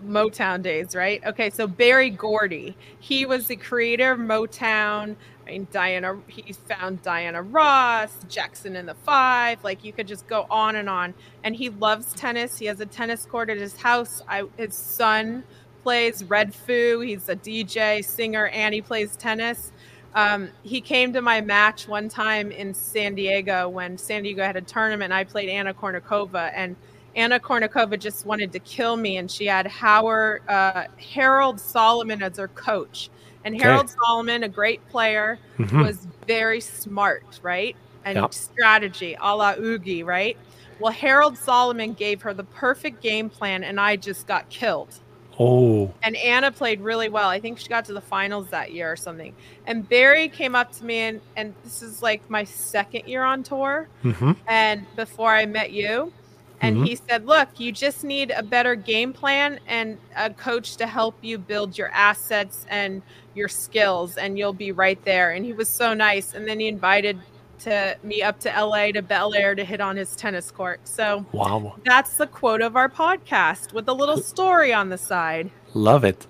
Motown days, right? Okay, so Berry Gordy, he was the creator of Motown. I mean, Diana, he found Diana Ross, Jackson in the Five. Like you could just go on and on. And he loves tennis. He has a tennis court at his house. I, his son plays Redfoo. He's a DJ, singer, and he plays tennis. Um, he came to my match one time in San Diego when San Diego had a tournament. I played Anna Kournikova, and Anna Kournikova just wanted to kill me, and she had Howard uh, Harold Solomon as her coach. And Okay. Harold Solomon, a great player, Mhm. was very smart, right? And Yep. strategy, a la Ougi, right? Well, Harold Solomon gave her the perfect game plan, and I just got killed. Oh, And Anna played really well. I think she got to the finals that year or something. And Berry came up to me, and, and this is like my second year on tour hmm and before I met you. And Mhm. he said, Look, you just need a better game plan and a coach to help you build your assets and your skills, and you'll be right there. And he was so nice. And then he invited to me up to LA to Bel Air to hit on his tennis court. So wow. that's the quote of our podcast with a little story on the side. Love it.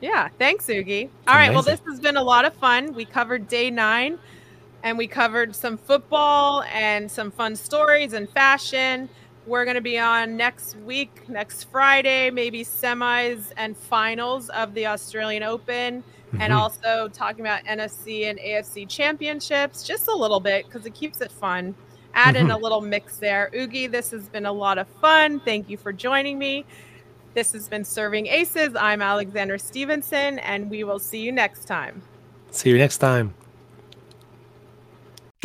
Yeah, thanks, Ougi. All right, well, this has been a lot of fun. We covered day nine, and we covered some football and some fun stories and fashion. we're going to be on next week, next Friday, maybe semis and finals of the Australian Open, mm-hmm. and also talking about NFC and AFC championships just a little bit because it keeps it fun. Add mm-hmm. in a little mix there. Ougi, this has been a lot of fun. Thank you for joining me. This has been Serving Aces. I'm Alexandra Stevenson, and we will see you next time. See you next time.